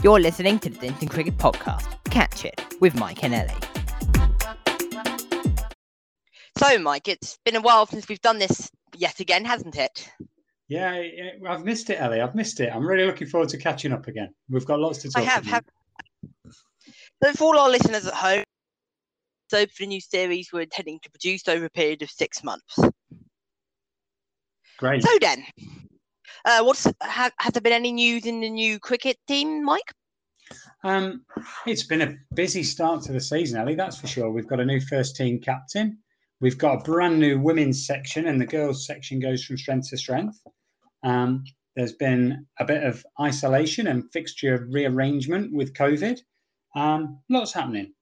You're listening to the Dinton Cricket Podcast. Catch it with Mike and Ellie. So, Mike, it's been a while since we've done this yet again, hasn't it? Yeah, I've missed it, Ellie. I've missed it. I'm really looking forward to catching up again. We've got lots to talk I have. about. have. So, for all our listeners at home, so for the new series we're intending to produce over a period of six months. Great. So then, uh, what's have, have there been any news in the new cricket team, Mike? Um, it's been a busy start to the season, Ellie. That's for sure. We've got a new first team captain. We've got a brand new women's section, and the girls section goes from strength to strength. Um, there's been a bit of isolation and fixture rearrangement with COVID. Um, lots happening.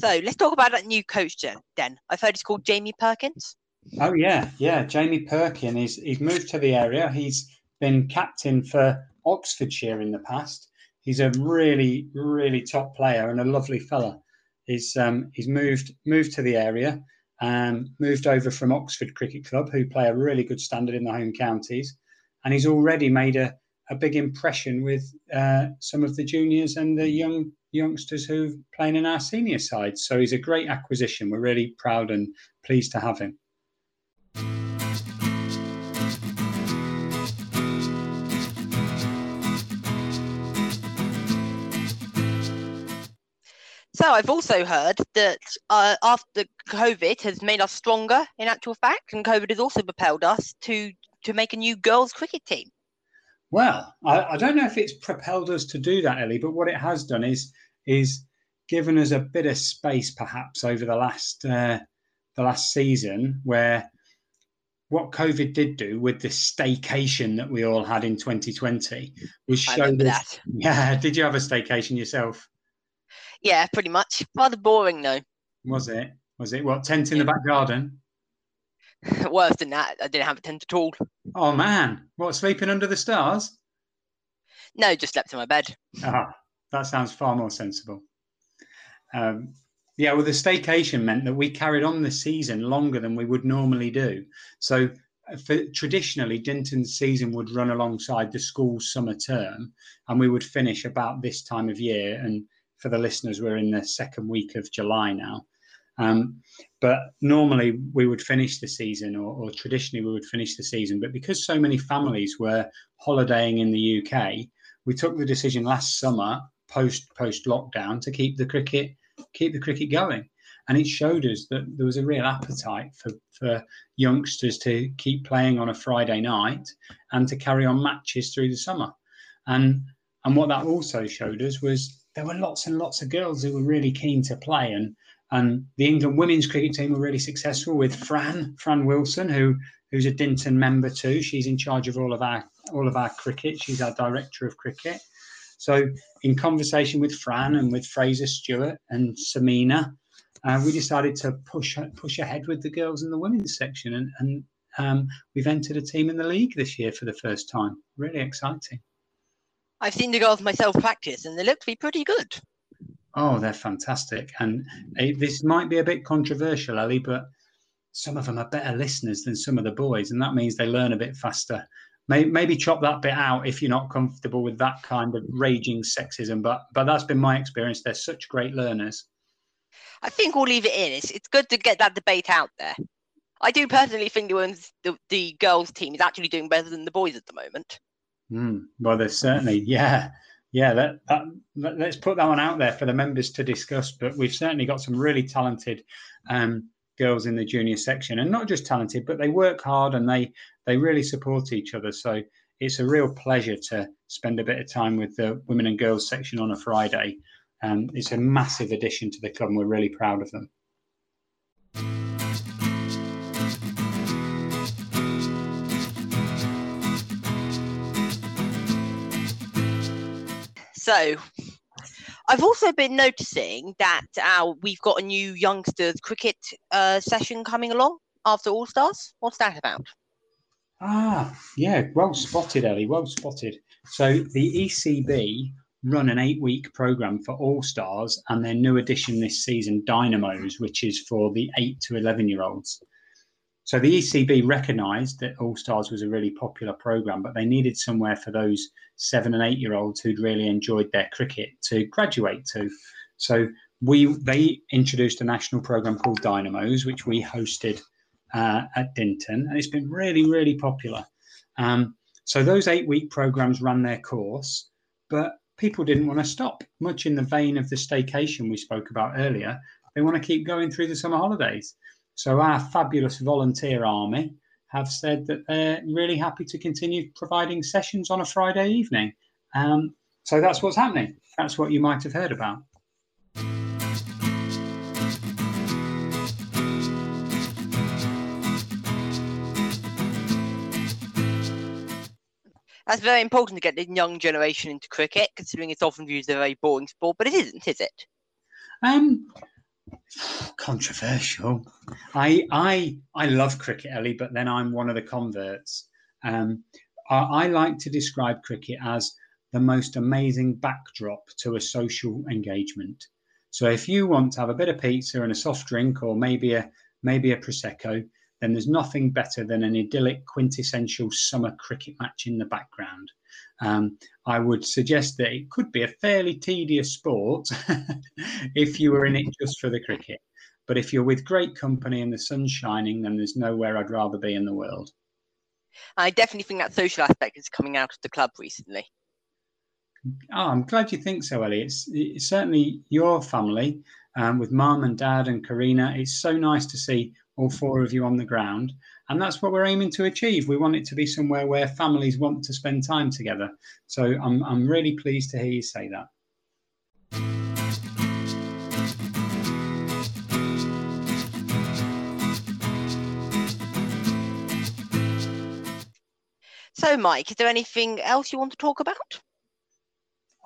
So let's talk about that new coach then. I've heard it's called Jamie Perkins. Oh yeah, yeah. Jamie Perkin is he's moved to the area. He's been captain for Oxfordshire in the past. He's a really, really top player and a lovely fella. He's um, he's moved moved to the area, um, moved over from Oxford Cricket Club, who play a really good standard in the home counties, and he's already made a, a big impression with uh, some of the juniors and the young youngsters who've playing in our senior side. So he's a great acquisition. We're really proud and pleased to have him. So I've also heard that uh, after COVID has made us stronger in actual fact, and COVID has also propelled us to to make a new girls cricket team. Well, I, I, don't know if it's propelled us to do that, Ellie, but what it has done is is given us a bit of space, perhaps over the last uh, the last season, where what COVID did do with the staycation that we all had in 2020 was show us, that. Yeah, did you have a staycation yourself? Yeah, pretty much. Rather boring though. Was it? Was it what tent in yeah. the back garden? Worse than that, I didn't have a tent at all. Oh man, what sleeping under the stars? No, just slept in my bed. Ah, that sounds far more sensible. Um, yeah, well, the staycation meant that we carried on the season longer than we would normally do. So, uh, for, traditionally, Dinton's season would run alongside the school's summer term, and we would finish about this time of year. And for the listeners, we're in the second week of July now. Um, but normally we would finish the season, or, or, traditionally we would finish the season. But because so many families were holidaying in the UK, we took the decision last summer, post post lockdown, to keep the cricket keep the cricket going. And it showed us that there was a real appetite for, for youngsters to keep playing on a Friday night and to carry on matches through the summer. And and what that also showed us was there were lots and lots of girls who were really keen to play and and the England women's cricket team were really successful with Fran, Fran Wilson, who who's a Dinton member too. She's in charge of all of our all of our cricket. She's our director of cricket. So, in conversation with Fran and with Fraser Stewart and Samina, uh, we decided to push push ahead with the girls in the women's section, and, and um, we've entered a team in the league this year for the first time. Really exciting. I've seen the girls myself practice, and they look to be pretty good. Oh, they're fantastic. And uh, this might be a bit controversial, Ellie, but some of them are better listeners than some of the boys, and that means they learn a bit faster. Maybe, maybe chop that bit out if you're not comfortable with that kind of raging sexism. But but that's been my experience. They're such great learners. I think we'll leave it in. It's, it's good to get that debate out there. I do personally think the, ones, the, the girls' team is actually doing better than the boys at the moment. Mm, well, there's certainly, yeah yeah, that, that, let's put that one out there for the members to discuss. But we've certainly got some really talented um, girls in the junior section, and not just talented, but they work hard and they they really support each other. So it's a real pleasure to spend a bit of time with the women and girls section on a Friday. Um, it's a massive addition to the club, and we're really proud of them. So I've also been noticing that uh, we've got a new youngsters cricket uh, session coming along after All Stars. What's that about? Ah, yeah, well spotted, Ellie. Well spotted. So the ECB run an eight week program for All Stars and their new addition this season, Dynamos, which is for the 8 to 11 year olds. So the ECB recognised that All Stars was a really popular program, but they needed somewhere for those seven and eight year olds who'd really enjoyed their cricket to graduate to. So we they introduced a national program called Dynamos, which we hosted uh, at Dinton, and it's been really really popular. Um, so those eight week programs ran their course, but people didn't want to stop. Much in the vein of the staycation we spoke about earlier, they want to keep going through the summer holidays. So our fabulous volunteer army have said that they're really happy to continue providing sessions on a Friday evening. Um, so that's what's happening. That's what you might have heard about. That's very important to get the young generation into cricket, considering it's often viewed as a very boring sport, but it isn't, is it? Um, controversial. I I I love cricket, Ellie, but then I'm one of the converts. Um, I, I like to describe cricket as the most amazing backdrop to a social engagement. So if you want to have a bit of pizza and a soft drink, or maybe a maybe a prosecco, then there's nothing better than an idyllic, quintessential summer cricket match in the background. Um, I would suggest that it could be a fairly tedious sport if you were in it just for the cricket. But if you're with great company and the sun's shining, then there's nowhere I'd rather be in the world. I definitely think that social aspect is coming out of the club recently. Oh, I'm glad you think so, Ellie. It's, it's certainly your family um, with mum and dad and Karina. It's so nice to see all four of you on the ground. And that's what we're aiming to achieve. We want it to be somewhere where families want to spend time together. So I'm, I'm really pleased to hear you say that. So, Mike, is there anything else you want to talk about?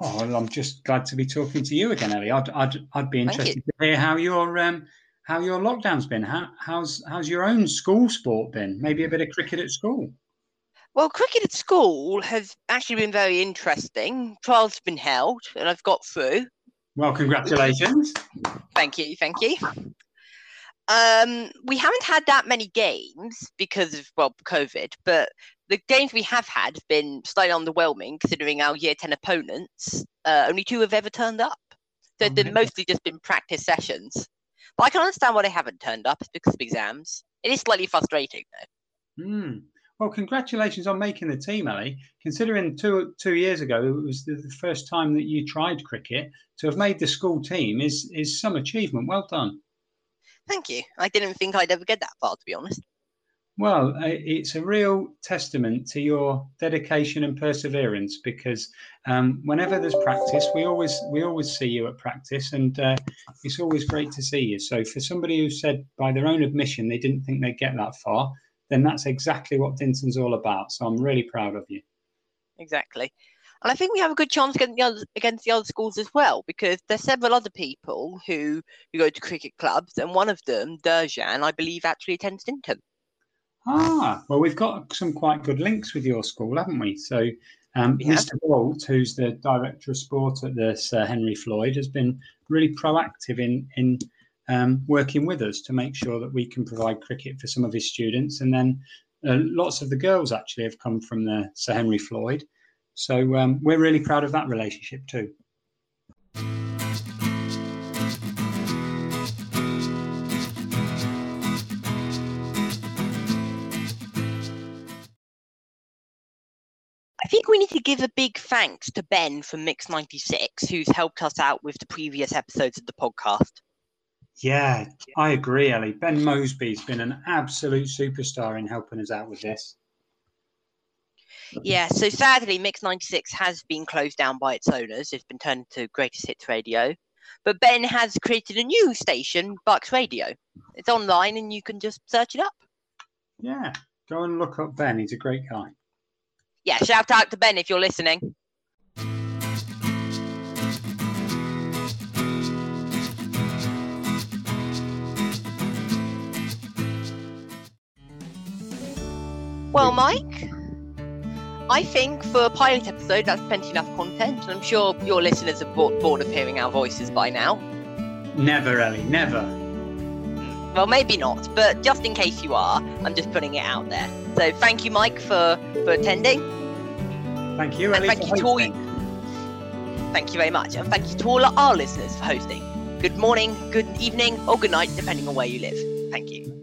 Oh, well, I'm just glad to be talking to you again, Ellie. I'd, I'd, I'd be interested to hear how your um, how your lockdown's been. How, how's how's your own school sport been? Maybe a bit of cricket at school. Well, cricket at school has actually been very interesting. Trials have been held, and I've got through. Well, congratulations. Thank you, thank you. Um, we haven't had that many games because of well COVID, but the games we have had have been slightly underwhelming considering our year ten opponents. Uh, only two have ever turned up, so they've mostly just been practice sessions. But I can understand why they haven't turned up. It's because of exams. It is slightly frustrating, though. Mm. Well, congratulations on making the team, Ellie. Considering two two years ago it was the, the first time that you tried cricket, to have made the school team is is some achievement. Well done. Thank you. I didn't think I'd ever get that far, to be honest. Well, it's a real testament to your dedication and perseverance because um, whenever there's practice, we always we always see you at practice, and uh, it's always great to see you. So, for somebody who said by their own admission they didn't think they'd get that far, then that's exactly what Dinton's all about. So, I'm really proud of you. Exactly. And I think we have a good chance against the other, against the other schools as well, because there's several other people who, who go to cricket clubs, and one of them, Derjan, I believe, actually attends Dinton. Ah, well, we've got some quite good links with your school, haven't we? So, um, yeah. Mr. Walt, who's the director of sport at the Sir Henry Floyd, has been really proactive in in um, working with us to make sure that we can provide cricket for some of his students. And then uh, lots of the girls actually have come from the Sir Henry Floyd. So um, we're really proud of that relationship too. I think we need to give a big thanks to Ben from Mix 96, who's helped us out with the previous episodes of the podcast. Yeah, I agree, Ellie. Ben Mosby's been an absolute superstar in helping us out with this. Yeah, so sadly, Mix 96 has been closed down by its owners. It's been turned to Greatest Hits Radio. But Ben has created a new station, Bucks Radio. It's online and you can just search it up. Yeah, go and look up Ben. He's a great guy yeah, shout out to Ben if you're listening. Well, Mike, I think for a pilot episode, that's plenty enough content. And I'm sure your listeners are bored of hearing our voices by now. Never, Ellie, never. Well, maybe not, but just in case you are, I'm just putting it out there. So thank you, Mike, for, for attending. Thank you, and Ellie, thank you to all you. Thank you very much, and thank you to all our listeners for hosting. Good morning, good evening, or good night, depending on where you live. Thank you.